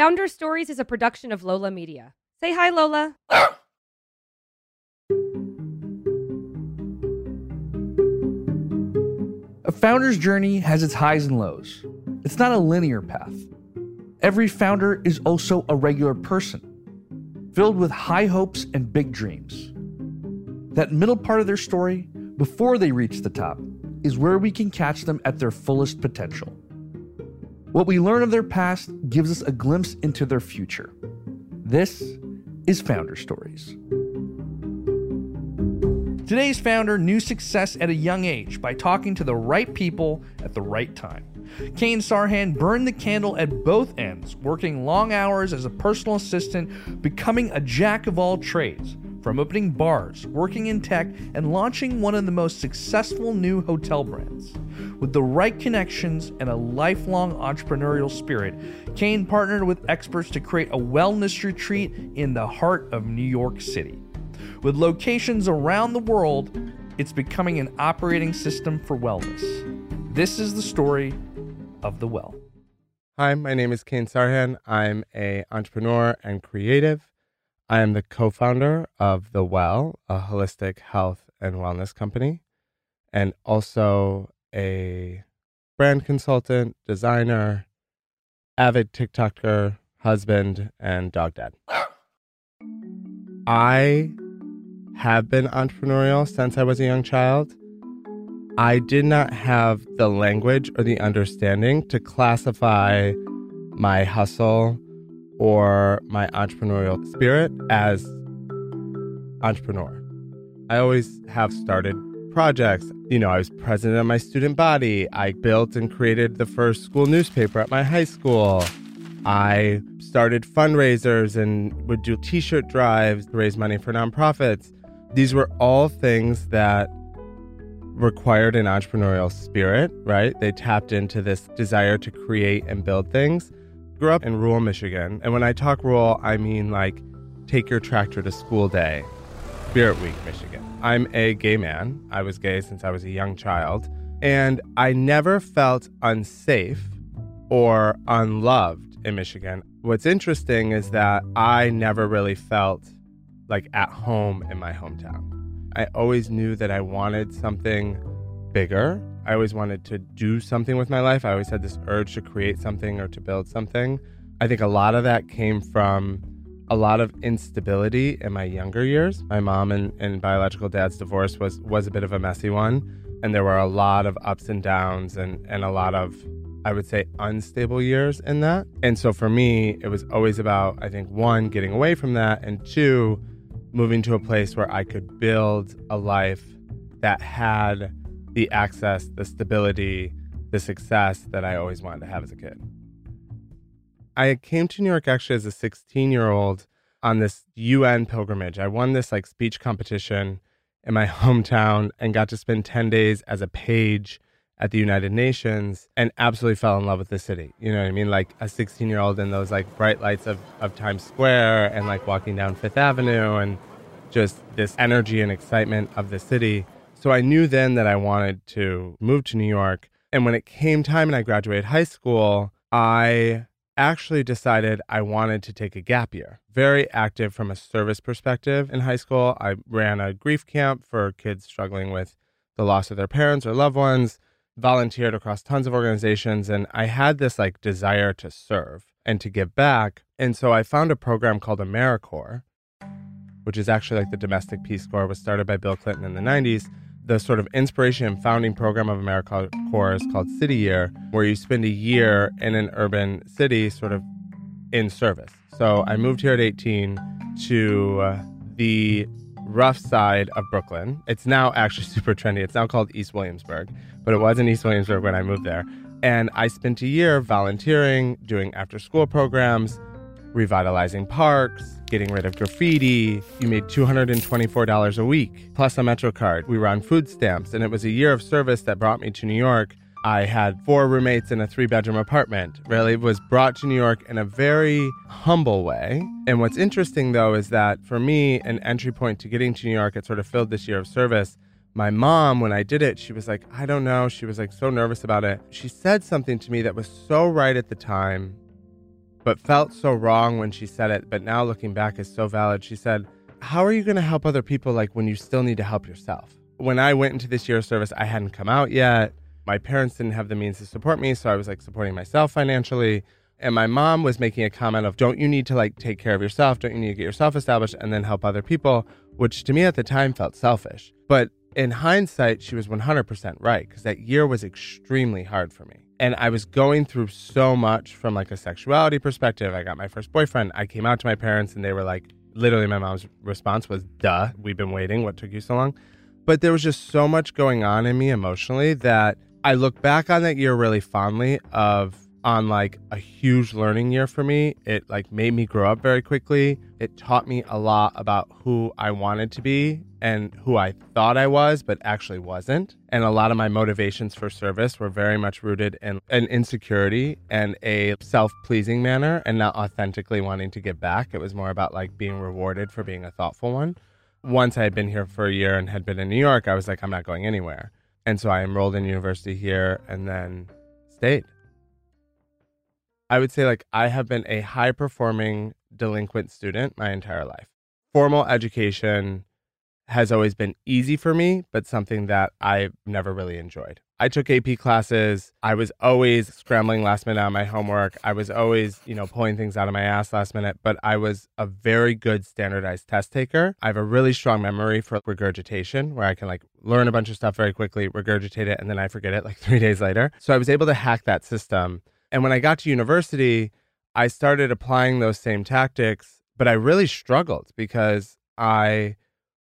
Founder Stories is a production of Lola Media. Say hi, Lola. A founder's journey has its highs and lows. It's not a linear path. Every founder is also a regular person, filled with high hopes and big dreams. That middle part of their story, before they reach the top, is where we can catch them at their fullest potential. What we learn of their past gives us a glimpse into their future. This is Founder Stories. Today's founder knew success at a young age by talking to the right people at the right time. Kane Sarhan burned the candle at both ends, working long hours as a personal assistant, becoming a jack of all trades, from opening bars, working in tech, and launching one of the most successful new hotel brands. With the right connections and a lifelong entrepreneurial spirit, Kane partnered with experts to create a wellness retreat in the heart of New York City. With locations around the world, it's becoming an operating system for wellness. This is the story of The Well. Hi, my name is Kane Sarhan. I'm a entrepreneur and creative. I am the co-founder of The Well, a holistic health and wellness company, and also a brand consultant, designer, avid TikToker, husband, and dog dad. I have been entrepreneurial since I was a young child. I did not have the language or the understanding to classify my hustle or my entrepreneurial spirit as entrepreneur. I always have started projects. You know, I was president of my student body. I built and created the first school newspaper at my high school. I started fundraisers and would do t shirt drives to raise money for nonprofits. These were all things that required an entrepreneurial spirit, right? They tapped into this desire to create and build things. Grew up in rural Michigan. And when I talk rural, I mean like take your tractor to school day, Spirit Week, Michigan. I'm a gay man. I was gay since I was a young child. And I never felt unsafe or unloved in Michigan. What's interesting is that I never really felt like at home in my hometown. I always knew that I wanted something bigger. I always wanted to do something with my life. I always had this urge to create something or to build something. I think a lot of that came from a lot of instability in my younger years. My mom and, and biological dad's divorce was was a bit of a messy one. And there were a lot of ups and downs and, and a lot of I would say unstable years in that. And so for me, it was always about, I think, one, getting away from that, and two, moving to a place where I could build a life that had the access, the stability, the success that I always wanted to have as a kid. I came to New York actually as a 16 year old on this UN pilgrimage. I won this like speech competition in my hometown and got to spend 10 days as a page at the United Nations and absolutely fell in love with the city. You know what I mean? Like a 16 year old in those like bright lights of, of Times Square and like walking down Fifth Avenue and just this energy and excitement of the city. So I knew then that I wanted to move to New York. And when it came time and I graduated high school, I actually decided I wanted to take a gap year. Very active from a service perspective in high school. I ran a grief camp for kids struggling with the loss of their parents or loved ones volunteered across tons of organizations and I had this like desire to serve and to give back. And so I found a program called AmeriCorps, which is actually like the domestic Peace Corps, was started by Bill Clinton in the 90s. The sort of inspiration and founding program of AmeriCorps called City Year, where you spend a year in an urban city sort of in service. So I moved here at 18 to uh, the rough side of Brooklyn. It's now actually super trendy. It's now called East Williamsburg, but it was in East Williamsburg when I moved there. And I spent a year volunteering, doing after school programs, revitalizing parks, getting rid of graffiti. You made $224 a week, plus a MetroCard. We were on food stamps, and it was a year of service that brought me to New York I had four roommates in a three bedroom apartment. Really was brought to New York in a very humble way. And what's interesting though is that for me, an entry point to getting to New York, it sort of filled this year of service. My mom, when I did it, she was like, I don't know. She was like so nervous about it. She said something to me that was so right at the time but felt so wrong when she said it. But now looking back is so valid. She said, How are you going to help other people like when you still need to help yourself? When I went into this year of service, I hadn't come out yet. My parents didn't have the means to support me. So I was like supporting myself financially. And my mom was making a comment of, Don't you need to like take care of yourself? Don't you need to get yourself established and then help other people? Which to me at the time felt selfish. But in hindsight, she was 100% right because that year was extremely hard for me. And I was going through so much from like a sexuality perspective. I got my first boyfriend. I came out to my parents and they were like, literally, my mom's response was, duh, we've been waiting. What took you so long? But there was just so much going on in me emotionally that I look back on that year really fondly of on like a huge learning year for me. It like made me grow up very quickly. It taught me a lot about who I wanted to be and who I thought I was but actually wasn't. And a lot of my motivations for service were very much rooted in an insecurity and a self-pleasing manner and not authentically wanting to give back. It was more about like being rewarded for being a thoughtful one. Once I had been here for a year and had been in New York, I was like I'm not going anywhere. And so I enrolled in university here and then stayed. I would say like I have been a high performing delinquent student my entire life. Formal education has always been easy for me, but something that I've never really enjoyed. I took AP classes. I was always scrambling last minute on my homework. I was always, you know, pulling things out of my ass last minute, but I was a very good standardized test taker. I have a really strong memory for regurgitation where I can like learn a bunch of stuff very quickly, regurgitate it, and then I forget it like three days later. So I was able to hack that system and when I got to university, I started applying those same tactics, but I really struggled because I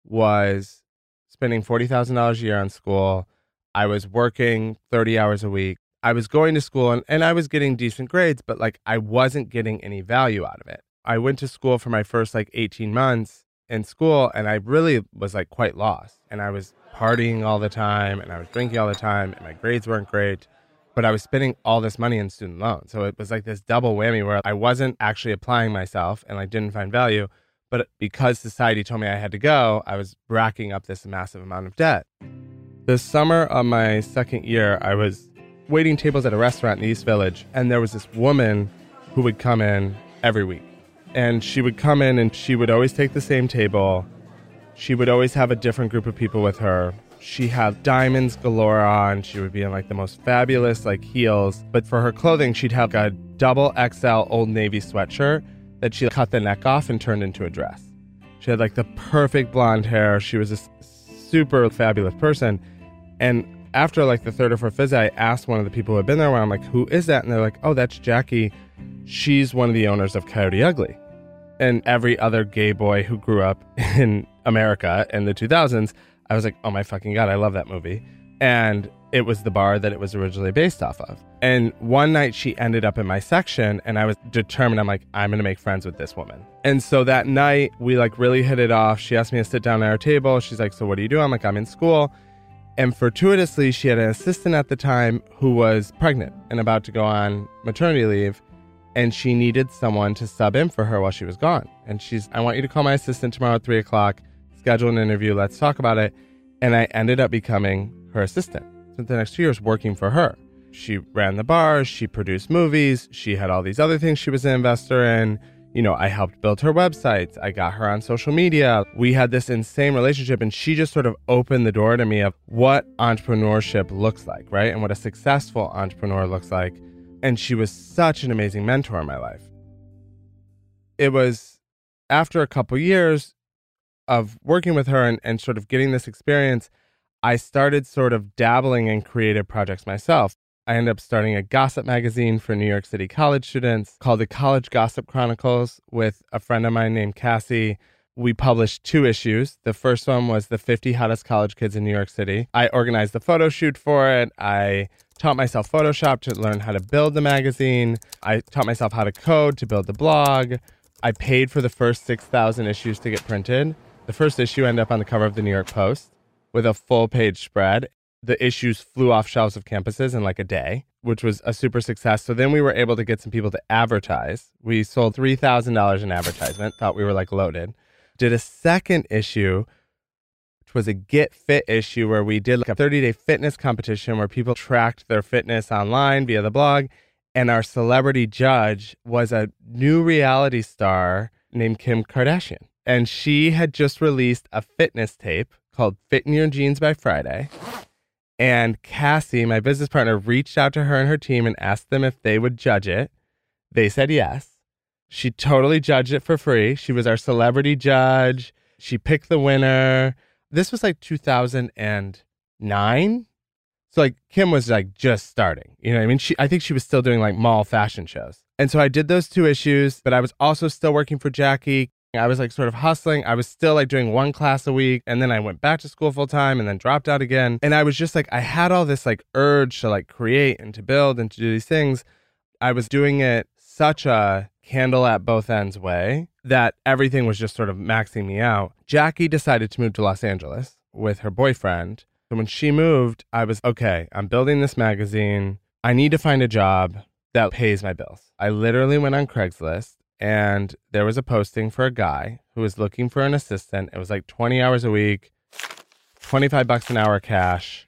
was spending $40,000 a year on school. I was working 30 hours a week. I was going to school and, and I was getting decent grades, but like I wasn't getting any value out of it. I went to school for my first like 18 months in school and I really was like quite lost. And I was partying all the time and I was drinking all the time and my grades weren't great but I was spending all this money in student loans. So it was like this double whammy where I wasn't actually applying myself and I didn't find value. But because society told me I had to go, I was racking up this massive amount of debt. The summer of my second year, I was waiting tables at a restaurant in the East Village, and there was this woman who would come in every week. And she would come in and she would always take the same table. She would always have a different group of people with her she had diamonds galore on. She would be in like the most fabulous like heels. But for her clothing, she'd have a double XL Old Navy sweatshirt that she cut the neck off and turned into a dress. She had like the perfect blonde hair. She was a super fabulous person. And after like the third or fourth visit, I asked one of the people who had been there, where I'm like, who is that? And they're like, oh, that's Jackie. She's one of the owners of Coyote Ugly. And every other gay boy who grew up in America in the 2000s I was like, oh my fucking God, I love that movie. And it was the bar that it was originally based off of. And one night she ended up in my section and I was determined, I'm like, I'm going to make friends with this woman. And so that night we like really hit it off. She asked me to sit down at our table. She's like, so what do you do? I'm like, I'm in school. And fortuitously, she had an assistant at the time who was pregnant and about to go on maternity leave. And she needed someone to sub in for her while she was gone. And she's, I want you to call my assistant tomorrow at three o'clock schedule an interview, let's talk about it. And I ended up becoming her assistant. Spent the next two years working for her. She ran the bars, she produced movies, she had all these other things she was an investor in. You know, I helped build her websites. I got her on social media. We had this insane relationship, and she just sort of opened the door to me of what entrepreneurship looks like, right? And what a successful entrepreneur looks like. And she was such an amazing mentor in my life. It was after a couple years, of working with her and, and sort of getting this experience, I started sort of dabbling in creative projects myself. I ended up starting a gossip magazine for New York City college students called the College Gossip Chronicles with a friend of mine named Cassie. We published two issues. The first one was the 50 hottest college kids in New York City. I organized the photo shoot for it. I taught myself Photoshop to learn how to build the magazine. I taught myself how to code to build the blog. I paid for the first 6,000 issues to get printed. The first issue ended up on the cover of the New York Post with a full page spread. The issues flew off shelves of campuses in like a day, which was a super success. So then we were able to get some people to advertise. We sold $3,000 in advertisement, thought we were like loaded. Did a second issue, which was a Get Fit issue where we did like a 30 day fitness competition where people tracked their fitness online via the blog. And our celebrity judge was a new reality star named Kim Kardashian. And she had just released a fitness tape called Fit in Your Jeans by Friday. And Cassie, my business partner, reached out to her and her team and asked them if they would judge it. They said yes. She totally judged it for free. She was our celebrity judge. She picked the winner. This was like 2009. So like Kim was like just starting. You know what I mean? She I think she was still doing like mall fashion shows. And so I did those two issues, but I was also still working for Jackie. I was like sort of hustling. I was still like doing one class a week and then I went back to school full time and then dropped out again. And I was just like I had all this like urge to like create and to build and to do these things. I was doing it such a candle at both ends way that everything was just sort of maxing me out. Jackie decided to move to Los Angeles with her boyfriend. So when she moved, I was okay, I'm building this magazine. I need to find a job that pays my bills. I literally went on Craigslist and there was a posting for a guy who was looking for an assistant. It was like 20 hours a week, 25 bucks an hour cash.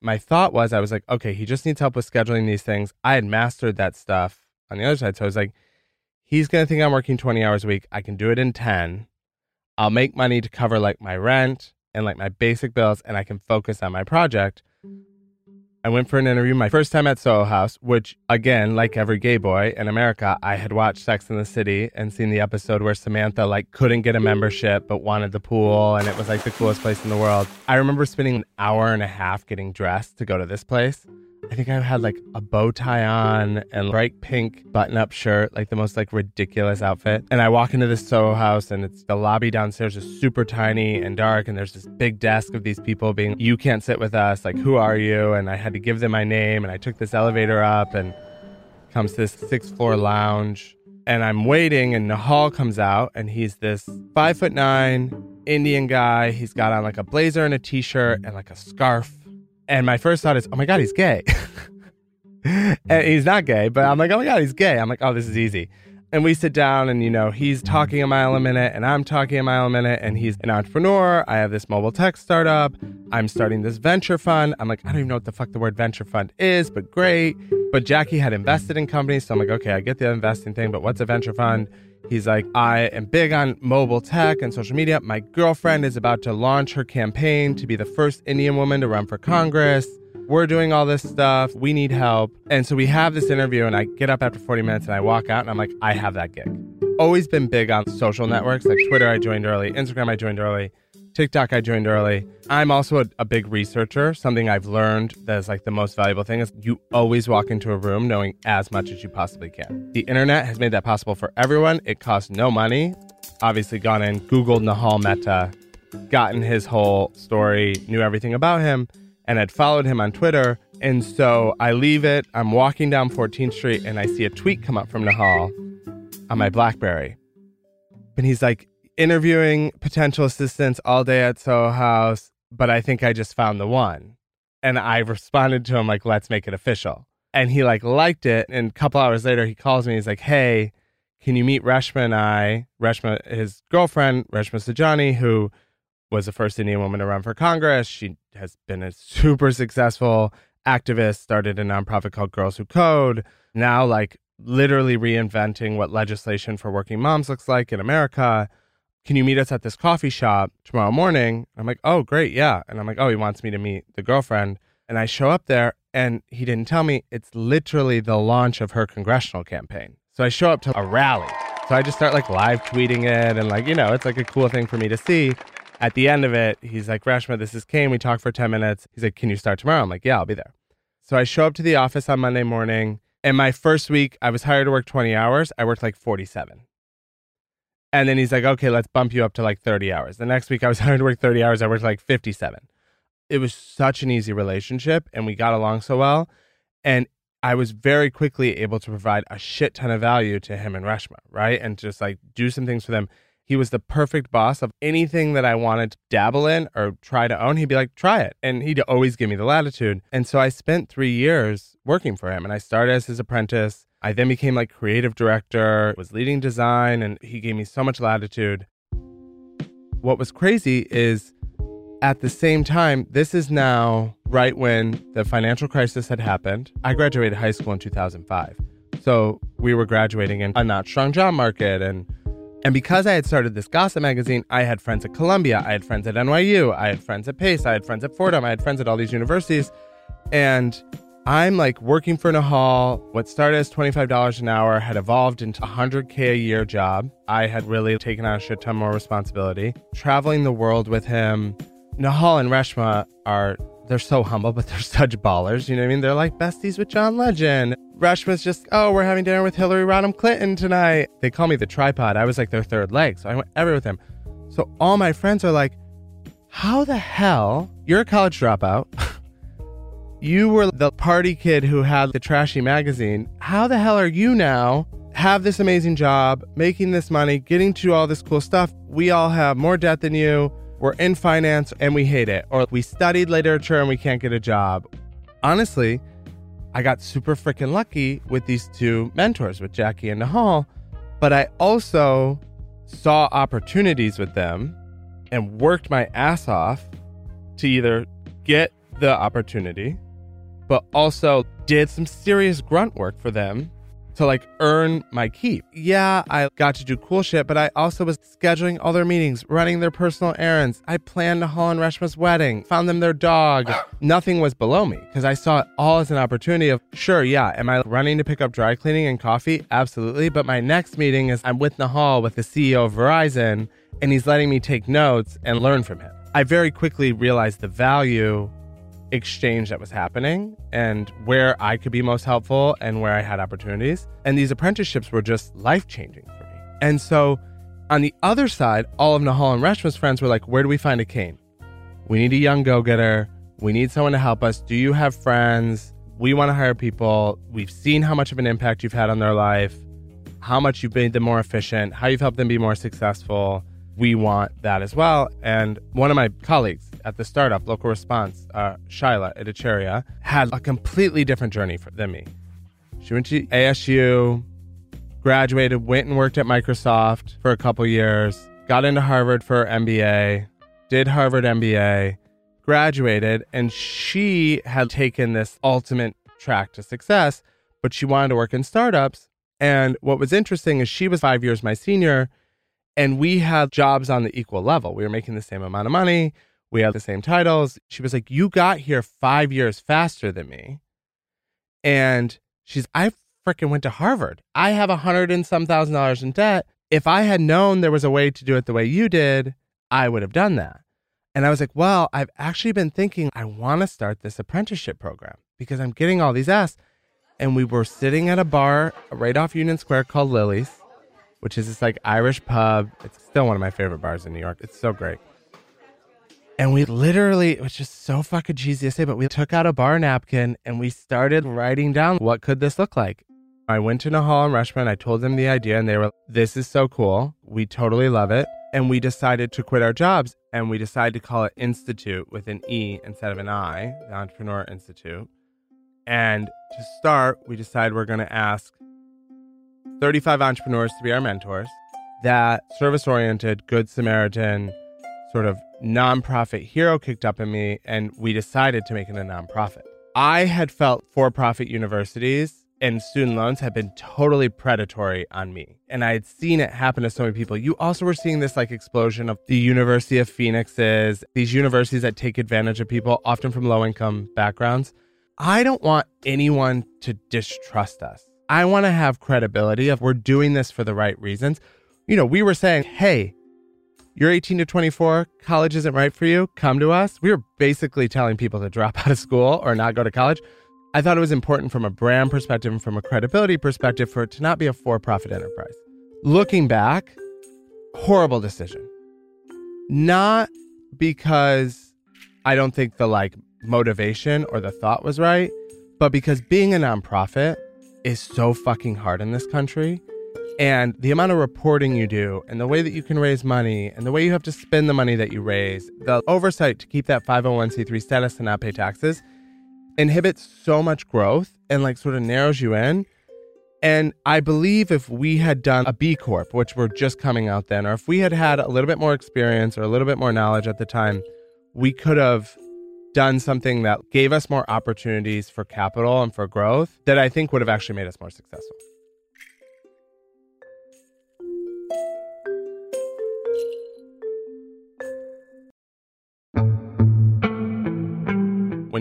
My thought was, I was like, okay, he just needs help with scheduling these things. I had mastered that stuff on the other side. So I was like, he's going to think I'm working 20 hours a week. I can do it in 10. I'll make money to cover like my rent and like my basic bills, and I can focus on my project. I went for an interview my first time at Soho House, which, again, like every gay boy in America, I had watched Sex in the City and seen the episode where Samantha like couldn't get a membership but wanted the pool, and it was like the coolest place in the world. I remember spending an hour and a half getting dressed to go to this place. I think I had like a bow tie on and bright pink button up shirt, like the most like ridiculous outfit. And I walk into this Soho house and it's the lobby downstairs is super tiny and dark. And there's this big desk of these people being, you can't sit with us. Like, who are you? And I had to give them my name. And I took this elevator up and comes to this sixth floor lounge. And I'm waiting and Nihal comes out and he's this five foot nine Indian guy. He's got on like a blazer and a t-shirt and like a scarf and my first thought is, oh my God, he's gay. and he's not gay, but I'm like, oh my God, he's gay. I'm like, oh, this is easy. And we sit down and, you know, he's talking a mile a minute and I'm talking a mile a minute and he's an entrepreneur. I have this mobile tech startup. I'm starting this venture fund. I'm like, I don't even know what the fuck the word venture fund is, but great. But Jackie had invested in companies. So I'm like, okay, I get the investing thing, but what's a venture fund? He's like, I am big on mobile tech and social media. My girlfriend is about to launch her campaign to be the first Indian woman to run for Congress. We're doing all this stuff. We need help. And so we have this interview, and I get up after 40 minutes and I walk out and I'm like, I have that gig. Always been big on social networks like Twitter, I joined early, Instagram, I joined early. TikTok, I joined early. I'm also a, a, big researcher. Something I've learned that is like the most valuable thing is you always walk into a room knowing as much as you possibly can. The internet has made that possible for everyone. It costs no money. Obviously, gone in, Googled Nihal Mehta, gotten his whole story, knew everything about him, and had followed him on Twitter. And so I leave it. I'm walking down 14th Street and I see a tweet come up from Nihal on my Blackberry. And he's like, interviewing potential assistants all day at Soho House, but I think I just found the one. And I responded to him like, let's make it official. And he like liked it. And a couple hours later, he calls me. He's like, hey, can you meet Reshma and I? Reshma, his girlfriend, Reshma Saujani, who was the first Indian woman to run for Congress. She has been a super successful activist, started a nonprofit called Girls Who Code. Now, like, literally reinventing what legislation for working moms looks like in America can you meet us at this coffee shop tomorrow morning? I'm like, oh, great. Yeah. And I'm like, oh, he wants me to meet the girlfriend. And I show up there and he didn't tell me it's literally the launch of her congressional campaign. So I show up to a rally. So I just start like live tweeting it and like, you know, it's like a cool thing for me to see. At the end of it, he's like, Reshma, this is Kane. We talk for 10 minutes. He's like, can you start tomorrow? I'm like, yeah, I'll be there. So I show up to the office on Monday morning. And my first week, I was hired to work 20 hours. I worked like 47. And then he's like, okay, let's bump you up to like 30 hours. The next week I was hired to work 30 hours. I worked like 57. It was such an easy relationship and we got along so well. And I was very quickly able to provide a shit ton of value to him and Reshma, right? And just like do some things for them. He was the perfect boss of anything that I wanted to dabble in or try to own. He'd be like, try it. And he'd always give me the latitude. And so I spent three years working for him. And I started as his apprentice. I then became like creative director, was leading design, and he gave me so much latitude. What was crazy is at the same time, this is now right when the financial crisis had happened. I graduated high school in 2005. So we were graduating in a not strong job market and and because I had started this gossip magazine, I had friends at Columbia, I had friends at NYU, I had friends at Pace, I had friends at Fordham, I had friends at all these universities. And I'm like working for Nihal. What started as $25 an hour had evolved into a 100K a year job. I had really taken on a shit ton more responsibility. Traveling the world with him. Nihal and Reshma are, they're so humble, but they're such ballers. You know what I mean? They're like besties with John Legend. Reshma's just, oh, we're having dinner with Hillary Rodham Clinton tonight. They call me the tripod. I was like their third leg. So I went everywhere with them. So all my friends are like, how the hell? You're a college dropout. you were the party kid who had the trashy magazine. How the hell are you now? Have this amazing job, making this money, getting to all this cool stuff. We all have more debt than you. We're in finance and we hate it. Or we studied literature and we can't get a job. Honestly, I got super freaking lucky with these two mentors, with Jackie and Nihal, but I also saw opportunities with them and worked my ass off to either get the opportunity, but also did some serious grunt work for them to like earn my keep. Yeah, I got to do cool shit, but I also was scheduling all their meetings, running their personal errands. I planned Nihal and Reshma's wedding, found them their dog. Nothing was below me because I saw it all as an opportunity of, sure, yeah, am I running to pick up dry cleaning and coffee? Absolutely. But my next meeting is I'm with Nihal with the CEO of Verizon and he's letting me take notes and learn from him. I very quickly realized the value exchange that was happening and where I could be most helpful and where I had opportunities. And these apprenticeships were just life changing for me. And so on the other side, all of Nihal and Reshma's friends were like, Where do we find a Kane? We need a young go getter. We need someone to help us. Do you have friends? We want to hire people. We've seen how much of an impact you've had on their life, how much you've made them more efficient, how you've helped them be more successful. We want that as well. And one of my colleagues, at the startup, Local Response, uh, Shaila at had a completely different journey for, than me. She went to ASU, graduated, went and worked at Microsoft for a couple years, got into Harvard for MBA, did Harvard MBA, graduated, and she had taken this ultimate track to success, but she wanted to work in startups. And what was interesting is she was five years my senior, and we had jobs on the equal level. We were making the same amount of money. We had the same titles. She was like, You got here five years faster than me. And she's, I freaking went to Harvard. I have a hundred and some thousand dollars in debt. If I had known there was a way to do it the way you did, I would have done that. And I was like, Well, I've actually been thinking I want to start this apprenticeship program because I'm getting all these asks. And we were sitting at a bar right off Union Square called Lily's, which is this like Irish pub. It's still one of my favorite bars in New York. It's so great. And we literally, it was just so fucking cheesy to say, but we took out a bar napkin and we started writing down what could this look like. I went to Nihal and Reshma and I told them the idea and they were, this is so cool. We totally love it. And we decided to quit our jobs and we decided to call it Enstitute with an E instead of an I, the Entrepreneur Institute. And to start, we decided we're going to ask 35 entrepreneurs to be our mentors. That service oriented, good Samaritan, sort of nonprofit hero kicked up in me, and we decided to make it a nonprofit. I had felt for profit universities and student loans had been totally predatory on me. And I had seen it happen to so many people. You also were seeing this like explosion of the University of Phoenixes, these universities that take advantage of people, often from low income backgrounds. I don't want anyone to distrust us. I want to have credibility of we're doing this for the right reasons. You know, we were saying, hey, you're 18 to 24, college isn't right for you, come to us. We were basically telling people to drop out of school or not go to college. I thought it was important from a brand perspective and from a credibility perspective for it to not be a for profit enterprise. Looking back, horrible decision. Not because I don't think the like motivation or the thought was right, but because being a nonprofit is so fucking hard in this country and the amount of reporting you do, and the way that you can raise money, and the way you have to spend the money that you raise, the oversight to keep that 501c3 status and not pay taxes inhibits so much growth and like sort of narrows you in. And I believe if we had done a B Corp, which we're just coming out then, or if we had had a little bit more experience or a little bit more knowledge at the time, we could have done something that gave us more opportunities for capital and for growth that I think would have actually made us more successful.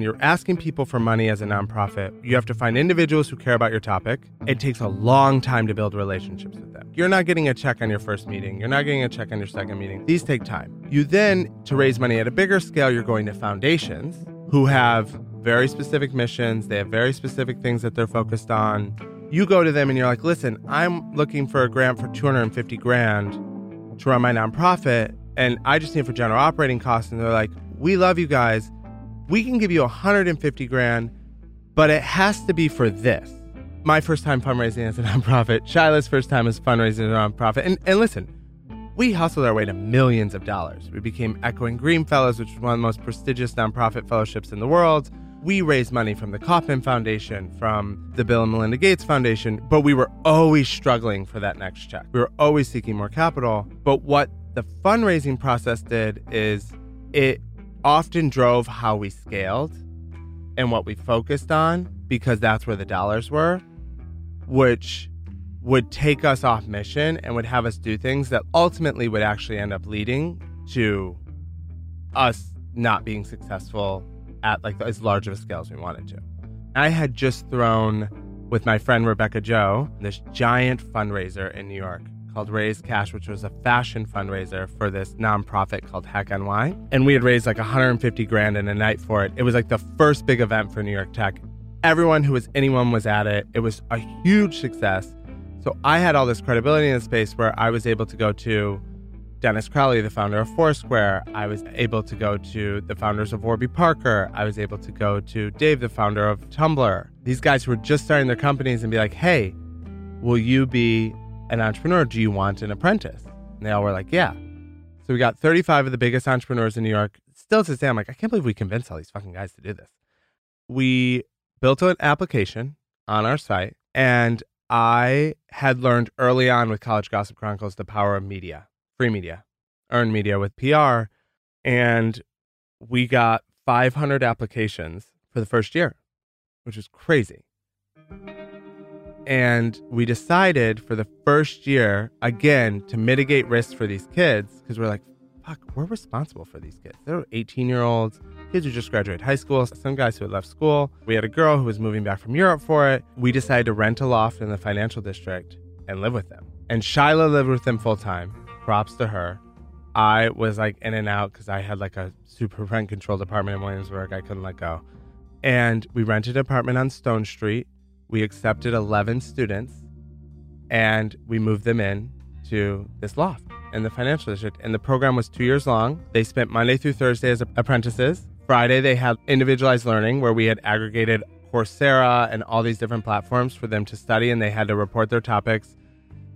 When you're asking people for money as a nonprofit, you have to find individuals who care about your topic. It takes a long time to build relationships with them. You're not getting a check on your first meeting, you're not getting a check on your second meeting. These take time. You then, to raise money at a bigger scale, you're going to foundations who have very specific missions, they have very specific things that they're focused on. You go to them and you're like, listen, I'm looking for a grant for 250 grand to run my nonprofit, and I just need for general operating costs. And they're like, we love you guys we can give you 150 grand, but it has to be for this. My first time fundraising as a nonprofit, Shaila's first time as fundraising as a nonprofit. And, and listen, we hustled our way to millions of dollars. We became Echoing Green Fellows, which is one of the most prestigious nonprofit fellowships in the world. We raised money from the Kauffman Foundation, from the Bill and Melinda Gates Foundation, but we were always struggling for that next check. We were always seeking more capital. But what the fundraising process did is it often drove how we scaled and what we focused on because that's where the dollars were, which would take us off mission and would have us do things that ultimately would actually end up leading to us not being successful at like as large of a scale as we wanted to. I had just thrown with my friend Rebecca Joe this giant fundraiser in New York called Raise Cash, which was a fashion fundraiser for this nonprofit called Hack NY. And we had raised like 150 grand in a night for it. It was like the first big event for New York Tech. Everyone who was anyone was at it. It was a huge success. So I had all this credibility in the space where I was able to go to Dennis Crowley, the founder of Foursquare. I was able to go to the founders of Warby Parker. I was able to go to Dave, the founder of Tumblr. These guys who were just starting their companies and be like, hey, will you be an entrepreneur, do you want an apprentice? And they all were like, yeah. So we got 35 of the biggest entrepreneurs in New York. Still to this day, I'm like, I can't believe we convinced all these fucking guys to do this. We built an application on our site, and I had learned early on with College Gossip Chronicles the power of media, free media, earned media with PR. And we got 500 applications for the first year, which was crazy. And we decided for the first year, again, to mitigate risks for these kids, because we're like, fuck, we're responsible for these kids. They're 18 year olds, kids who just graduated high school, some guys who had left school. We had a girl who was moving back from Europe for it. We decided to rent a loft in the financial district and live with them. And Shaila lived with them full time. Props to her. I was like in and out because I had like a super rent controlled apartment in Williamsburg. I couldn't let go. And we rented an apartment on Stone Street we accepted 11 students and we moved them in to this loft in the financial district. And the program was two years long. They spent Monday through Thursday as apprentices. Friday, they had individualized learning where we had aggregated Coursera and all these different platforms for them to study, and they had to report their topics.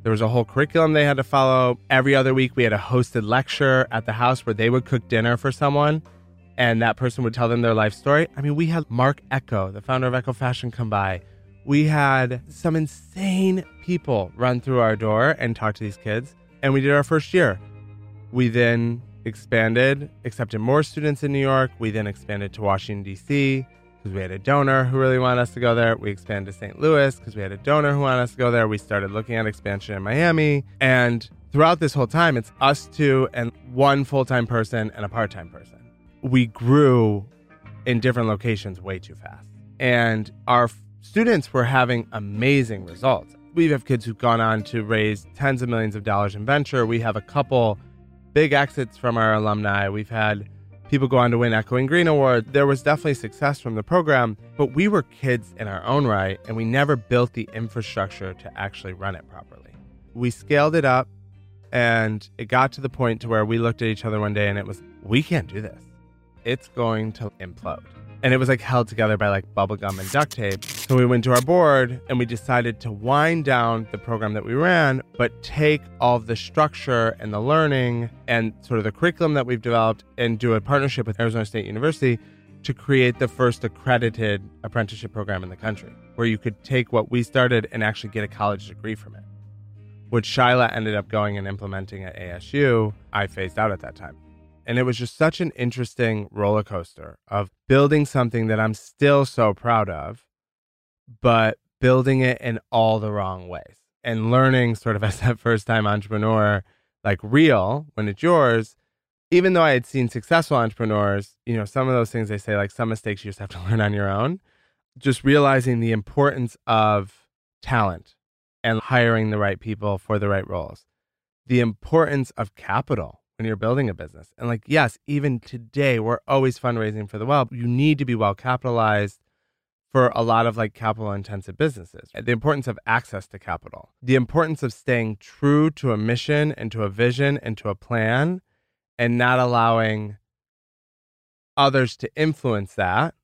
There was a whole curriculum they had to follow. Every other week, we had a hosted lecture at the house where they would cook dinner for someone and that person would tell them their life story. I mean, we had Marc Ecko, the founder of Ecko Fashion, come by we had some insane people run through our door and talk to these kids. And we did our first year. We then expanded, accepted more students in New York. We then expanded to Washington, D.C. because we had a donor who really wanted us to go there. We expanded to St. Louis because we had a donor who wanted us to go there. We started looking at expansion in Miami. And throughout this whole time, it's us two and one full time person and a part time person. We grew in different locations way too fast. And our students were having amazing results. We have kids who've gone on to raise tens of millions of dollars in venture. We have a couple big exits from our alumni. We've had people go on to win Echoing Green Award. There was definitely success from the program, but we were kids in our own right, and we never built the infrastructure to actually run it properly. We scaled it up, and it got to the point to where we looked at each other one day and it was, we can't do this. It's going to implode and it was like held together by like bubble gum and duct tape. So we went to our board and we decided to wind down the program that we ran, but take all the structure and the learning and sort of the curriculum that we've developed and do a partnership with Arizona State University to create the first accredited apprenticeship program in the country, where you could take what we started and actually get a college degree from it, which Shaila ended up going and implementing at ASU. I phased out at that time. And it was just such an interesting roller coaster of building something that I'm still so proud of, but building it in all the wrong ways and learning sort of as that first time entrepreneur, like real when it's yours. Even though I had seen successful entrepreneurs, you know, some of those things they say, like some mistakes you just have to learn on your own, just realizing the importance of talent and hiring the right people for the right roles, the importance of capital when you're building a business. And like, yes, even today, we're always fundraising for the well. You need to be well capitalized for a lot of like capital intensive businesses. The importance of access to capital, the importance of staying true to a mission and to a vision and to a plan and not allowing others to influence that,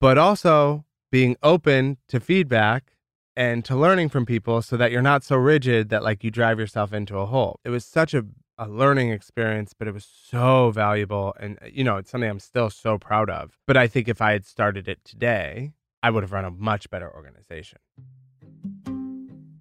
but also being open to feedback and to learning from people so that you're not so rigid that like you drive yourself into a hole. It was such a, a learning experience, but it was so valuable. And, you know, it's something I'm still so proud of. But I think if I had started it today, I would have run a much better organization.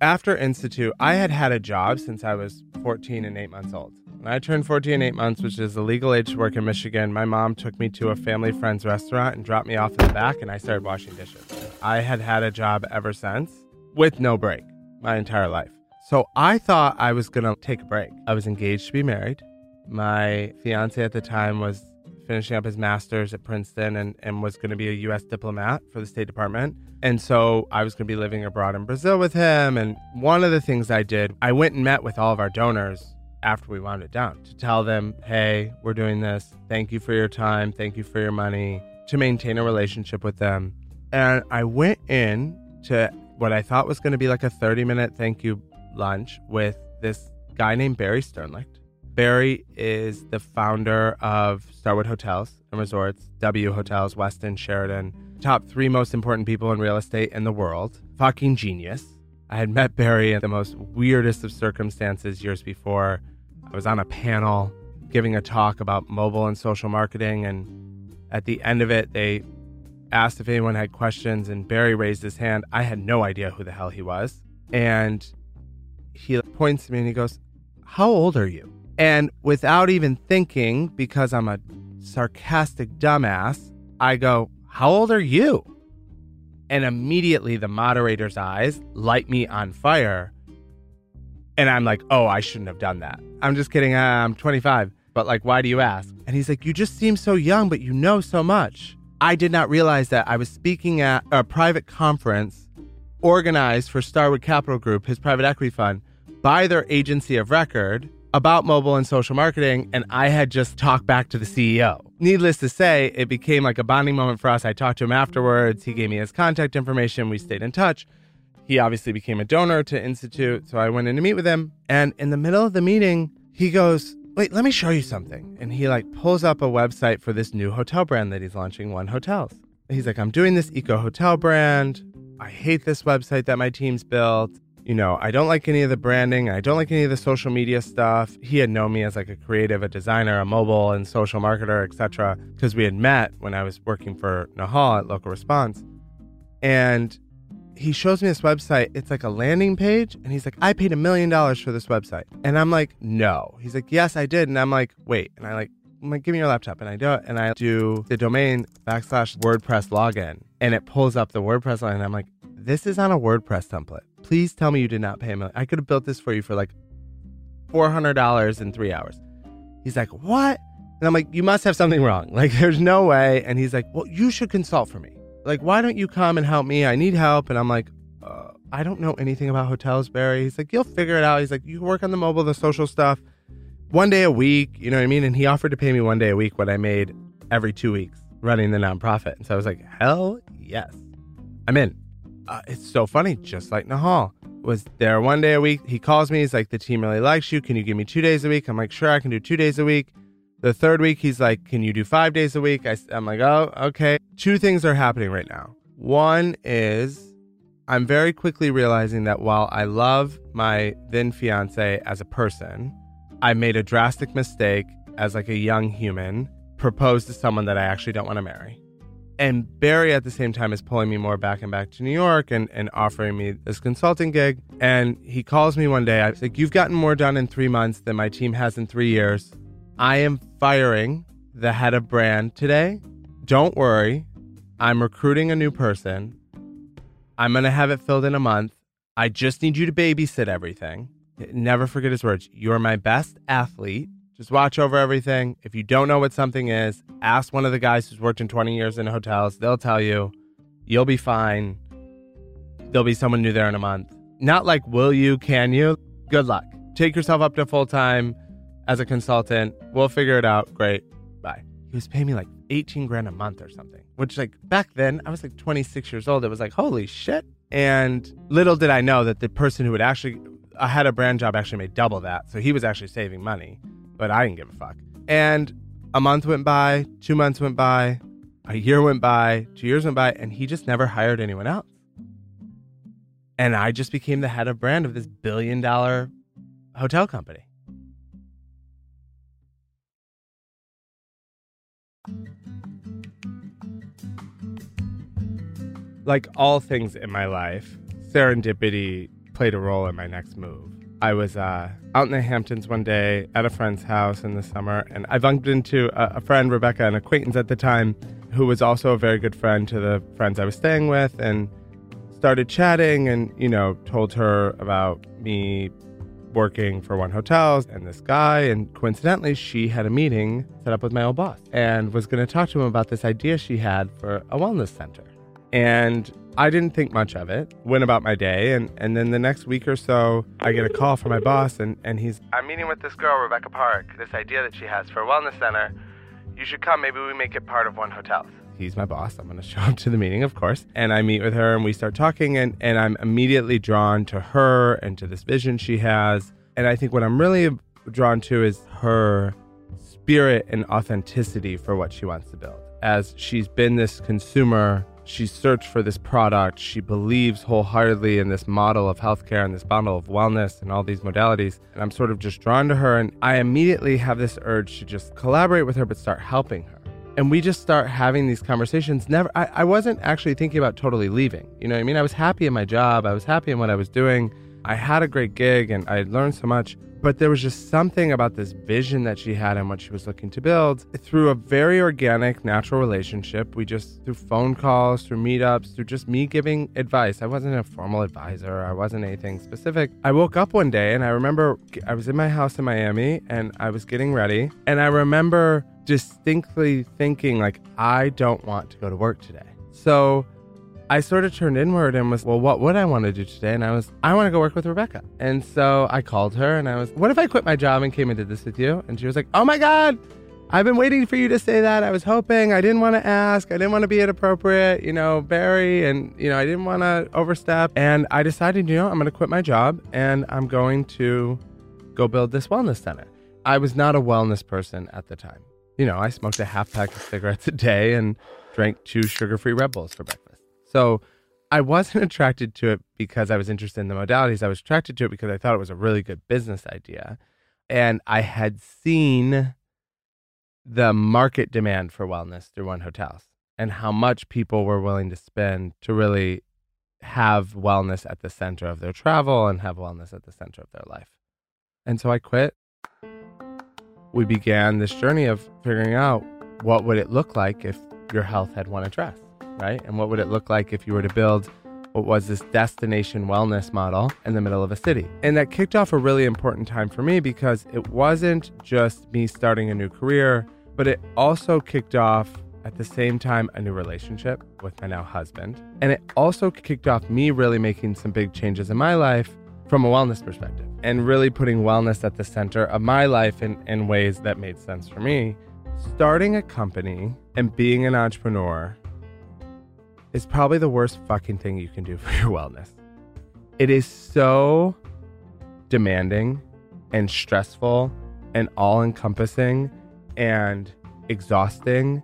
After Enstitute, I had had a job since I was 14 and eight months old. When I turned 14 and eight months, which is the legal age to work in Michigan, my mom took me to a family friend's restaurant and dropped me off in the back, and I started washing dishes. I had had a job ever since with no break my entire life. So I thought I was going to take a break. I was engaged to be married. My fiance at the time was finishing up his master's at Princeton and, and was going to be a U.S. diplomat for the State Department. And so I was going to be living abroad in Brazil with him. And one of the things I did, I went and met with all of our donors after we wound it down to tell them, hey, we're doing this. Thank you for your time. Thank you for your money, to maintain a relationship with them. And I went in to what I thought was going to be like a 30 minute thank you lunch with this guy named Barry Sternlicht. Barry is the founder of Starwood Hotels and Resorts, W Hotels, Westin, Sheraton, top three most important people in real estate in the world. Fucking genius. I had met Barry in the most weirdest of circumstances years before. I was on a panel giving a talk about mobile and social marketing, and at the end of it, they asked if anyone had questions, and Barry raised his hand. I had no idea who the hell he was. And he points to me and he goes, How old are you? And without even thinking, because I'm a sarcastic dumbass, I go, How old are you? And immediately the moderator's eyes light me on fire. And I'm like, Oh, I shouldn't have done that. I'm just kidding. I'm 25. But like, why do you ask? And he's like, You just seem so young, but you know so much. I did not realize that I was speaking at a private conference organized for Starwood Capital Group, his private equity fund, by their agency of record about mobile and social marketing, and I had just talked back to the CEO. Needless to say, it became like a bonding moment for us. I talked to him afterwards. He gave me his contact information. We stayed in touch. He obviously became a donor to Enstitute, so I went in to meet with him. And in the middle of the meeting, he goes, wait, let me show you something. And he like pulls up a website for this new hotel brand that he's launching, One Hotels. He's like, I'm doing this eco hotel brand. I hate this website that my team's built. You know, I don't like any of the branding. I don't like any of the social media stuff. He had known me as like a creative, a designer, a mobile and social marketer, etc. Because we had met when I was working for Nihal at Local Response. And he shows me this website. It's like a landing page. And he's like, I paid a million dollars for this website. And I'm like, no. He's like, yes, I did. And I'm like, wait. And I like, like, give me your laptop. And I do it. And I do the domain backslash WordPress login. And it pulls up the WordPress line. And I'm like, this is on a WordPress template. Please tell me you did not pay million. I could have built this for you for like $400 in three hours. He's like, what? And I'm like, you must have something wrong. Like, there's no way. And he's like, well, you should consult for me like, why don't you come and help me? I need help. And I'm like, uh, I don't know anything about hotels, Barry. He's like, you'll figure it out. He's like, you work on the mobile, the social stuff one day a week. You know what I mean? And he offered to pay me one day a week what I made every two weeks running the nonprofit. And so I was like, hell yes, I'm in. Uh, it's so funny, just like Nihal was there one day a week. He calls me. He's like, the team really likes you. Can you give me two days a week? I'm like, sure, I can do two days a week. The third week, he's like, Can you do five days a week? I, am like, Oh, okay. Two things are happening right now. One is I'm very quickly realizing that while I love my then fiance as a person, I made a drastic mistake as like a young human, proposed to someone that I actually don't want to marry. And Barry at the same time is pulling me more back and back to New York and, and offering me this consulting gig. And he calls me one day. I was like, You've gotten more done in three months than my team has in three years I am firing the head of brand today. Don't worry. I'm recruiting a new person. I'm going to have it filled in a month. I just need you to babysit everything. Never forget his words. You're my best athlete. Just watch over everything. If you don't know what something is, ask one of the guys who's worked in 20 years in hotels. They'll tell you. You'll be fine. There'll be someone new there in a month. Not like, will you, can you? Good luck. Take yourself up to full time as a consultant. We'll figure it out. Great. Bye. He was paying me like 18 grand a month or something, which, like, back then, I was like 26 years old. It was like, holy shit. And little did I know that the person who would actually, I had a brand job, actually made double that. So he was actually saving money, but I didn't give a fuck. And a month went by, two months went by, a year went by, two years went by, and he just never hired anyone else. And I just became the head of brand of this billion dollar hotel company. Like all things in my life, serendipity played a role in my next move. I was uh, out in the Hamptons one day at a friend's house in the summer, and I bumped into a, a friend, Rebecca, an acquaintance at the time, who was also a very good friend to the friends I was staying with, and started chatting and, you know, told her about me working for one hotels and this guy and coincidentally she had a meeting set up with my old boss and was going to talk to him about this idea she had for a wellness center and i didn't think much of it went about my day and, and then the next week or so i get a call from my boss and, and he's i'm meeting with this girl rebecca park this idea that she has for a wellness center you should come maybe we make it part of one hotel he's my boss. I'm going to show up to the meeting, of course. And I meet with her and we start talking, and, and I'm immediately drawn to her and to this vision she has. And I think what I'm really drawn to is her spirit and authenticity for what she wants to build. As she's been this consumer, she's searched for this product. She believes wholeheartedly in this model of healthcare and this model of wellness and all these modalities. And I'm sort of just drawn to her. And I immediately have this urge to just collaborate with her, but start helping her and we just start having these conversations never I, I wasn't actually thinking about totally leaving you know what i mean i was happy in my job i was happy in what i was doing i had a great gig and i learned so much but there was just something about this vision that she had and what she was looking to build. Through a very organic natural relationship we just through phone calls through meetups through just me giving advice. I wasn't a formal advisor. I wasn't anything specific. I woke up one day and i remember i was in my house in miami and i was getting ready and i remember distinctly thinking like I don't want to go to work today. So I sort of turned inward and was, well, what would I want to do today? And I was, I want to go work with Rebecca. And so I called her and I was, what if I quit my job and came and did this with you? And she was like, oh my God, I've been waiting for you to say that. I was hoping. I didn't want to ask. I didn't want to be inappropriate, you know, Barry, and, you know, I didn't want to overstep. And I decided, you know, I'm going to quit my job and I'm going to go build this wellness center. I was not a wellness person at the time you know, I smoked a half pack of cigarettes a day and drank two sugar free Red Bulls for breakfast. So I wasn't attracted to it because I was interested in the modalities. I was attracted to it because I thought it was a really good business idea. And I had seen the market demand for wellness through one hotels and how much people were willing to spend to really have wellness at the center of their travel and have wellness at the center of their life. And so I quit we began this journey of figuring out what would it look like if your health had one address, right? And what would it look like if you were to build what was this destination wellness model in the middle of a city. And that kicked off a really important time for me because it wasn't just me starting a new career, but it also kicked off at the same time a new relationship with my now husband. And it also kicked off me really making some big changes in my life from a wellness perspective and really putting wellness at the center of my life in, in ways that made sense for me. Starting a company and being an entrepreneur is probably the worst fucking thing you can do for your wellness. It is so demanding and stressful and all encompassing and exhausting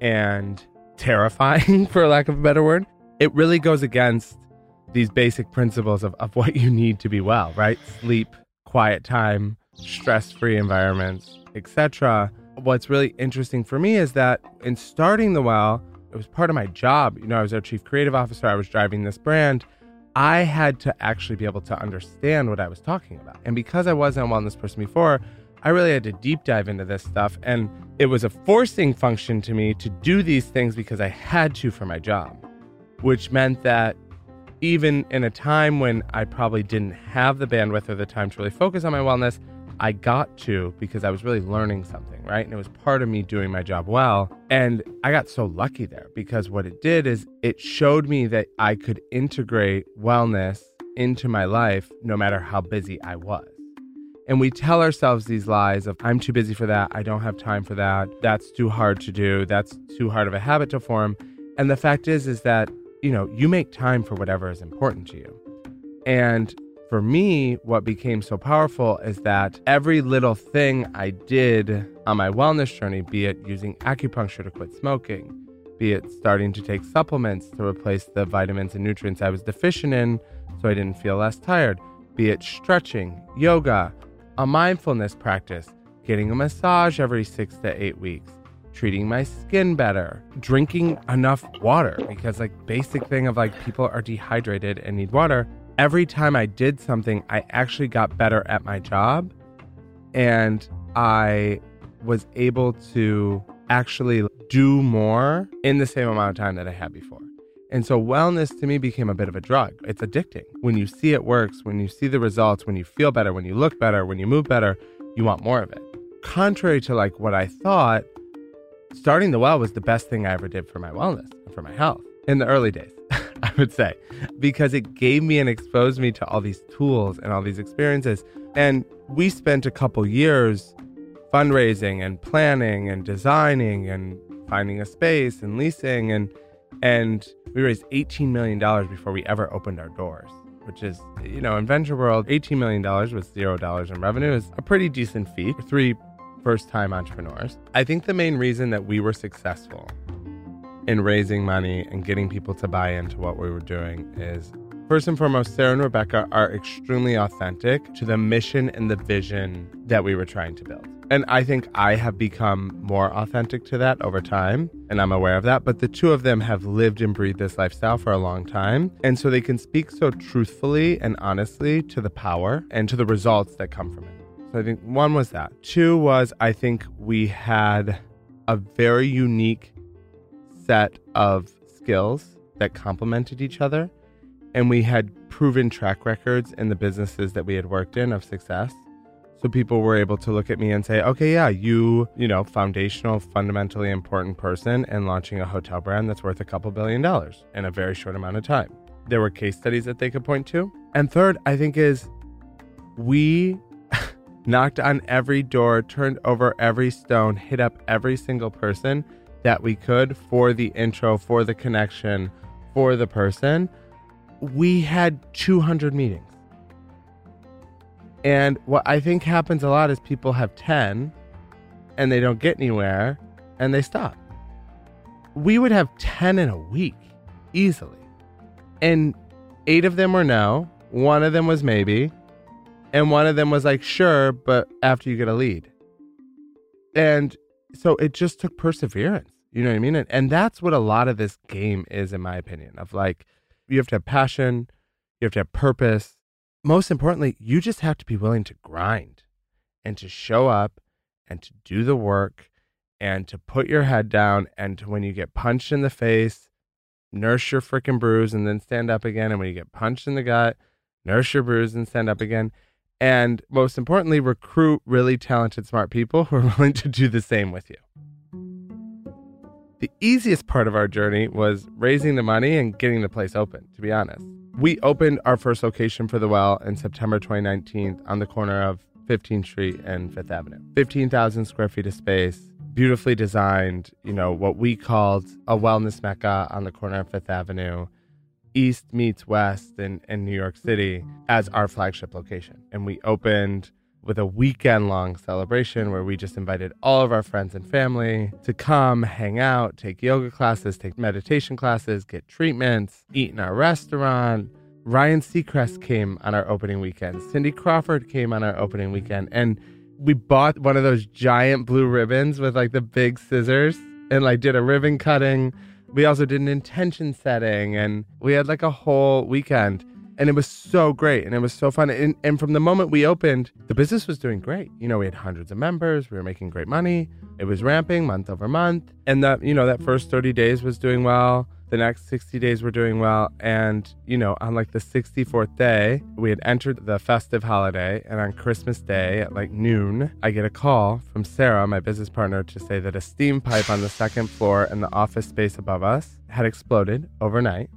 and terrifying, for lack of a better word. It really goes against these basic principles of, of what you need to be well, right? Sleep, quiet time, stress-free environments, etc. What's really interesting for me is that in starting the well, it was part of my job. You know, I was our chief creative officer, I was driving this brand. I had to actually be able to understand what I was talking about. And because I wasn't a wellness person before, I really had to deep dive into this stuff. And it was a forcing function to me to do these things because I had to for my job, which meant that even in a time when I probably didn't have the bandwidth or the time to really focus on my wellness, I got to because I was really learning something, right? And it was part of me doing my job well. And I got so lucky there because what it did is it showed me that I could integrate wellness into my life no matter how busy I was. And we tell ourselves these lies of, I'm too busy for that. I don't have time for that. That's too hard to do. That's too hard of a habit to form. And the fact is, is that, you know, you make time for whatever is important to you. And for me, what became so powerful is that every little thing I did on my wellness journey, be it using acupuncture to quit smoking, be it starting to take supplements to replace the vitamins and nutrients I was deficient in so I didn't feel less tired, be it stretching, yoga, a mindfulness practice, getting a massage every six to eight weeks, treating my skin better, drinking enough water because like basic thing of like people are dehydrated and need water. Every time I did something, I actually got better at my job and I was able to actually do more in the same amount of time that I had before. And so wellness to me became a bit of a drug. It's addicting. When you see it works, when you see the results, when you feel better, when you look better, when you move better, you want more of it. Contrary to like what I thought, starting the well was the best thing I ever did for my wellness and for my health in the early days, I would say, because it gave me and exposed me to all these tools and all these experiences. And we spent a couple years fundraising and planning and designing and finding a space and leasing and and we raised $18 million before we ever opened our doors, which is, you know, in venture world, $18 million with $0 in revenue is a pretty decent feat for three first time entrepreneurs. I think the main reason that we were successful in raising money and getting people to buy into what we were doing is First and foremost, Sarah and Rebecca are extremely authentic to the mission and the vision that we were trying to build. And I think I have become more authentic to that over time, and I'm aware of that. But the two of them have lived and breathed this lifestyle for a long time. And so they can speak so truthfully and honestly to the power and to the results that come from it. So I think one was that. Two was I think we had a very unique set of skills that complemented each other. And we had proven track records in the businesses that we had worked in of success. So people were able to look at me and say, okay, yeah, you, you know, foundational, fundamentally important person and launching a hotel brand that's worth a couple billion dollars in a very short amount of time. There were case studies that they could point to. And third, I think is we knocked on every door, turned over every stone, hit up every single person that we could for the intro, for the connection, for the person. We had 200 meetings. And what I think happens a lot is people have 10 and they don't get anywhere and they stop. We would have 10 in a week easily. And eight of them were no, one of them was maybe, and one of them was like, sure, but after you get a lead. And so it just took perseverance. You know what I mean? And, and that's what a lot of this game is, in my opinion, of like, you have to have passion, you have to have purpose, most importantly, you just have to be willing to grind and to show up and to do the work and to put your head down and to when you get punched in the face, nurse your freaking bruise and then stand up again. And when you get punched in the gut, nurse your bruise and stand up again. And most importantly, recruit really talented, smart people who are willing to do the same with you. The easiest part of our journey was raising the money and getting the place open, to be honest. We opened our first location for the well in September 2019 on the corner of 15th Street and Fifth Avenue. 15,000 square feet of space, beautifully designed, you know, what we called a wellness mecca on the corner of Fifth Avenue. East meets West in, in New York City as our flagship location. And we opened with a weekend long celebration where we just invited all of our friends and family to come hang out, take yoga classes, take meditation classes, get treatments, eat in our restaurant. Ryan Seacrest came on our opening weekend. Cindy Crawford came on our opening weekend. And we bought one of those giant blue ribbons with like the big scissors and like did a ribbon cutting. We also did an intention setting and we had like a whole weekend. And it was so great and it was so fun. And, and from the moment we opened, the business was doing great. You know, we had hundreds of members, we were making great money. It was ramping month over month. And that, you know, that first 30 days was doing well. The next 60 days were doing well. And, you know, on like the 64th day, we had entered the festive holiday. And on Christmas Day at like noon, I get a call from Sarah, my business partner, to say that a steam pipe on the second floor in the office space above us had exploded overnight.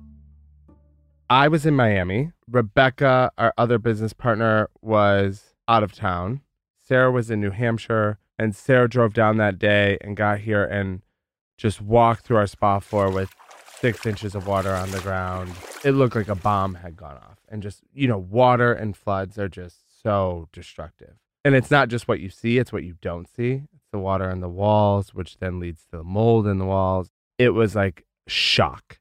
I was in Miami. Rebecca, our other business partner, was out of town. Sarah was in New Hampshire. And Sarah drove down that day and got here and just walked through our spa floor with six inches of water on the ground. It looked like a bomb had gone off. And just, you know, water and floods are just so destructive. And it's not just what you see, it's what you don't see. It's the water in the walls, which then leads to the mold in the walls. It was like shock.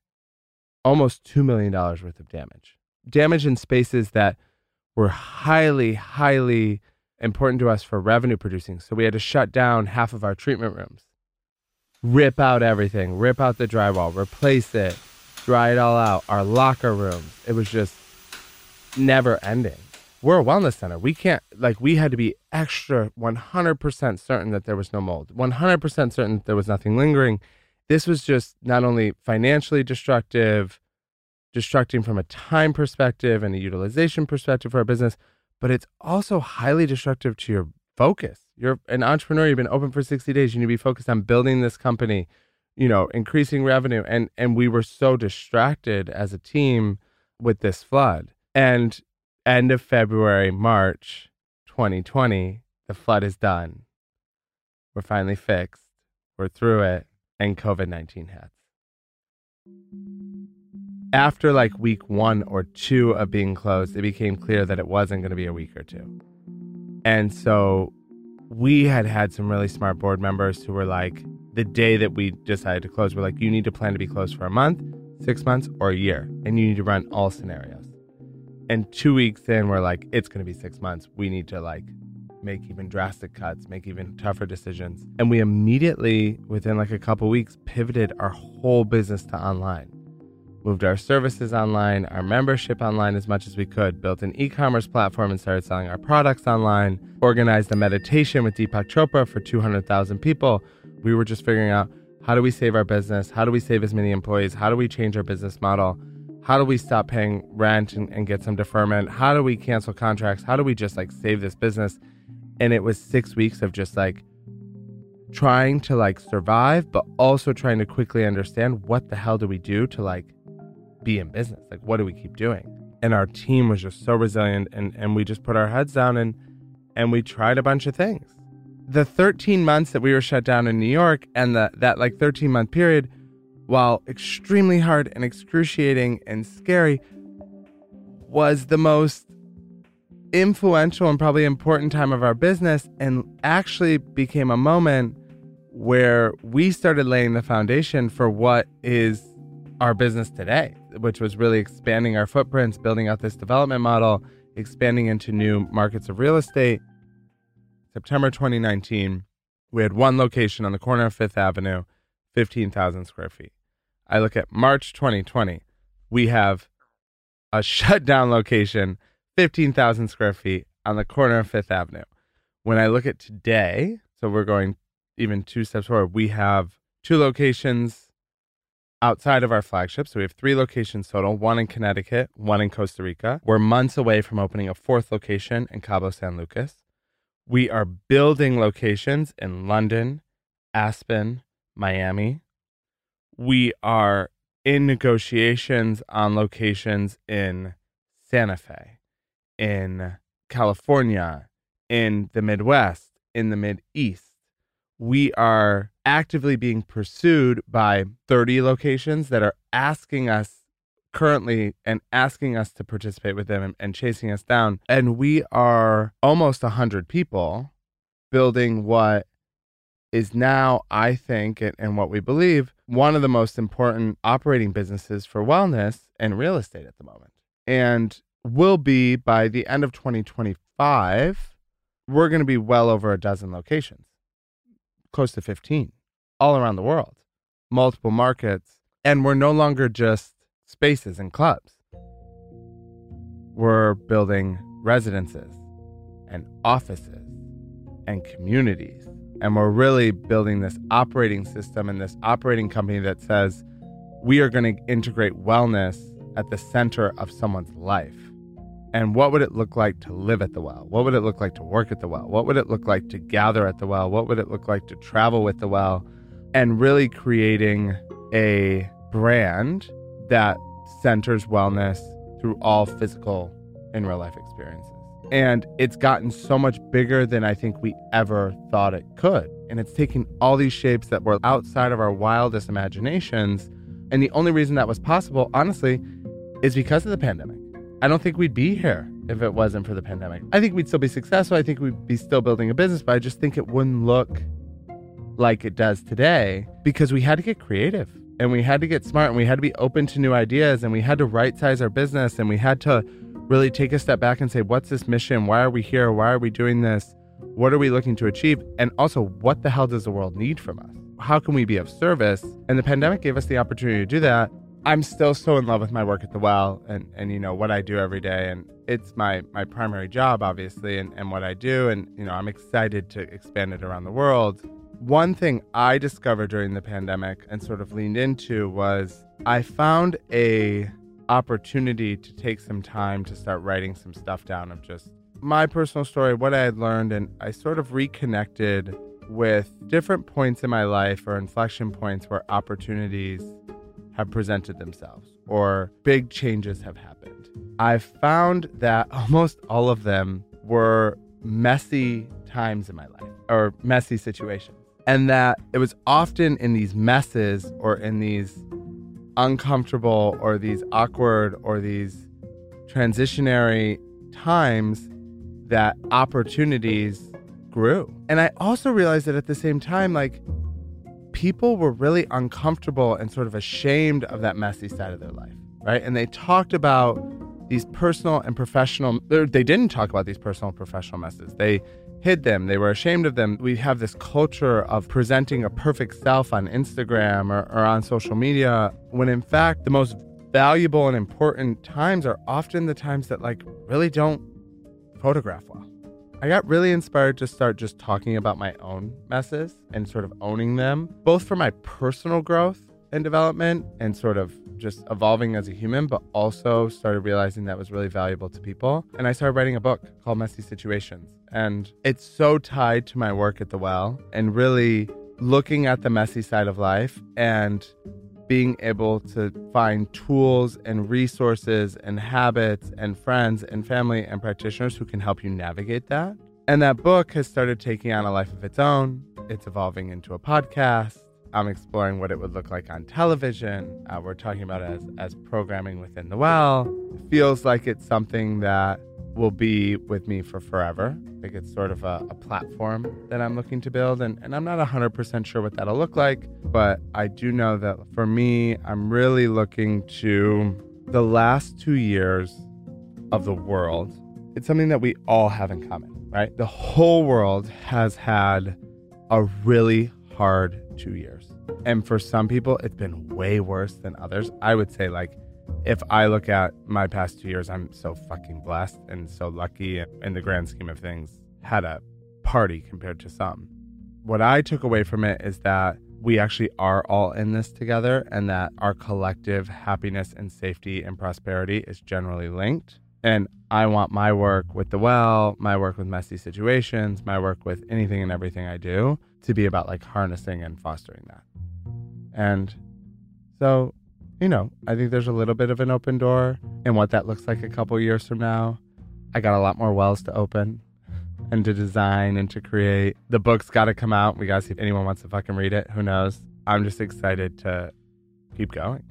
Almost $2 million worth of damage. Damage in spaces that were highly, highly important to us for revenue producing. So we had to shut down half of our treatment rooms, rip out everything, rip out the drywall, replace it, dry it all out. Our locker rooms. It was just never ending. We're a wellness center. We can't, like, we had to be extra 100% certain that there was no mold, 100% certain that there was nothing lingering. This was just not only financially destructive, destructing from a time perspective and a utilization perspective for our business, but it's also highly destructive to your focus. You're an entrepreneur, you've been open for 60 days, you need to be focused on building this company, you know, increasing revenue. And and we were so distracted as a team with this flood. And end of February, March 2020, the flood is done. We're finally fixed. We're through it, and COVID 19 hits after like week one or two of being closed, it became clear that it wasn't going to be a week or two. And so we had had some really smart board members who were like, the day that we decided to close, we're like, you need to plan to be closed for a month, six months, or a year, and you need to run all scenarios. And two weeks in, we're like, it's going to be six months. We need to like make even drastic cuts, make even tougher decisions. And we immediately, within like a couple weeks, pivoted our whole business to online moved our services online, our membership online as much as we could, built an e commerce platform and started selling our products online, organized a meditation with Deepak Chopra for 200,000 people. We were just figuring out how do we save our business? How do we save as many employees? How do we change our business model? How do we stop paying rent and, and get some deferment? How do we cancel contracts? How do we just like save this business? And it was six weeks of just like trying to like survive, but also trying to quickly understand what the hell do we do to like be in business? Like, what do we keep doing? And our team was just so resilient, and, and we just put our heads down and and we tried a bunch of things. The 13 months that we were shut down in New York and the, that like 13 month period, while extremely hard and excruciating and scary, was the most influential and probably important time of our business and actually became a moment where we started laying the foundation for what is our business today which was really expanding our footprints, building out this development model, expanding into new markets of real estate. September 2019, we had one location on the corner of Fifth Avenue, 15,000 square feet. I look at March 2020, we have a shutdown location, 15,000 square feet on the corner of Fifth Avenue. When I look at today, so we're going even two steps forward, we have two locations outside of our flagship. So we have three locations total one in Connecticut, one in Costa Rica. We're months away from opening a fourth location in Cabo San Lucas. We are building locations in London, Aspen, Miami. We are in negotiations on locations in Santa Fe, in California, in the Midwest, in the Mid East. We are actively being pursued by 30 locations that are asking us currently and asking us to participate with them and, and chasing us down. And we are almost 100 people building what is now, I think, and, and what we believe, one of the most important operating businesses for wellness and real estate at the moment. And will be by the end of 2025, we're going to be well over a dozen locations, close to 15 all around the world, multiple markets, and we're no longer just spaces and clubs. we're building residences and offices and communities. And we're really building this operating system and this operating company that says we are going to integrate wellness at the center of someone's life. And what would it look like to live at the well? What would it look like to work at the well? What would it look like to gather at the well? What would it look like to travel with the well? And really creating a brand that centers wellness through all physical and real life experiences. And it's gotten so much bigger than I think we ever thought it could. And it's taking all these shapes that were outside of our wildest imaginations. And the only reason that was possible, honestly, is because of the pandemic. I don't think we'd be here if it wasn't for the pandemic. I think we'd still be successful. I think we'd be still building a business, but I just think it wouldn't look like it does today because we had to get creative and we had to get smart and we had to be open to new ideas and we had to right size our business and we had to really take a step back and say, what's this mission? Why are we here? Why are we doing this? What are we looking to achieve? And also, what the hell does the world need from us? How can we be of service? And the pandemic gave us the opportunity to do that. I'm still so in love with my work at the well and, and you know what I do every day. And it's my my primary job obviously and, and what I do. And you know I'm excited to expand it around the world. One thing I discovered during the pandemic and sort of leaned into was I found a opportunity to take some time to start writing some stuff down of just my personal story, what I had learned, and I sort of reconnected with different points in my life or inflection points where opportunities have presented themselves or big changes have happened. I found that almost all of them were messy times in my life or messy situations. And that it was often in these messes or in these uncomfortable or these awkward or these transitionary times that opportunities grew. And I also realized that at the same time, like people were really uncomfortable and sort of ashamed of that messy side of their life, right? And they talked about these personal and professional, they didn't talk about these personal and professional messes. They hid them. They were ashamed of them. We have this culture of presenting a perfect self on Instagram or, or on social media, when in fact, the most valuable and important times are often the times that, like, really don't photograph well. I got really inspired to start just talking about my own messes and sort of owning them, both for my personal growth and development and sort of just evolving as a human, but also started realizing that was really valuable to people. And I started writing a book called Messy Situations. And it's so tied to my work at the well and really looking at the messy side of life and being able to find tools and resources and habits and friends and family and practitioners who can help you navigate that. And that book has started taking on a life of its own. It's evolving into a podcast. I'm exploring what it would look like on television. Uh, we're talking about it as, as programming within the well. It feels like it's something that will be with me for forever. Think it's sort of a, a platform that I'm looking to build, and, and I'm not 100% sure what that'll look like, but I do know that for me, I'm really looking to the last two years of the world. It's something that we all have in common, right? The whole world has had a really hard two years. And for some people, it's been way worse than others. I would say, like, if I look at my past two years, I'm so fucking blessed and so lucky in the grand scheme of things. Had a party compared to some. What I took away from it is that we actually are all in this together and that our collective happiness and safety and prosperity is generally linked. And I want my work with the well, my work with messy situations, my work with anything and everything I do to be about like harnessing and fostering that. And so you know, I think there's a little bit of an open door and what that looks like a couple years from now. I got a lot more wells to open and to design and to create. The book's got to come out. We got to see if anyone wants to fucking read it. Who knows? I'm just excited to keep going.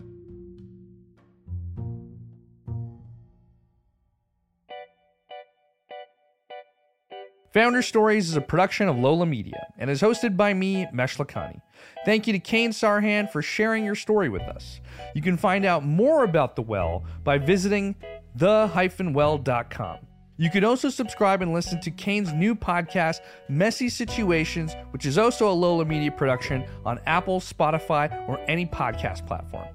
Founder Stories is a production of Lola Media and is hosted by me, Mesh Lakhani. Thank you to Kane Sarhan for sharing your story with us. You can find out more about The Well by visiting the-well.com. You can also subscribe and listen to Kane's new podcast, Messy Situations, which is also a Lola Media production on Apple, Spotify, or any podcast platform.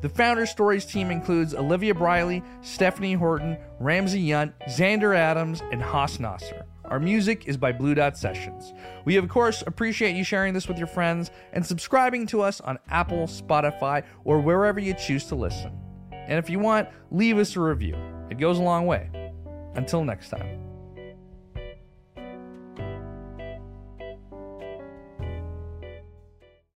The Founder Stories team includes Olivia Briley, Stephanie Horton, Ramsey Yunt, Xander Adams, and Haas Nasser. Our music is by Blue Dot Sessions. We, of course, appreciate you sharing this with your friends and subscribing to us on Apple, Spotify, or wherever you choose to listen. And if you want, leave us a review. It goes a long way. Until next time.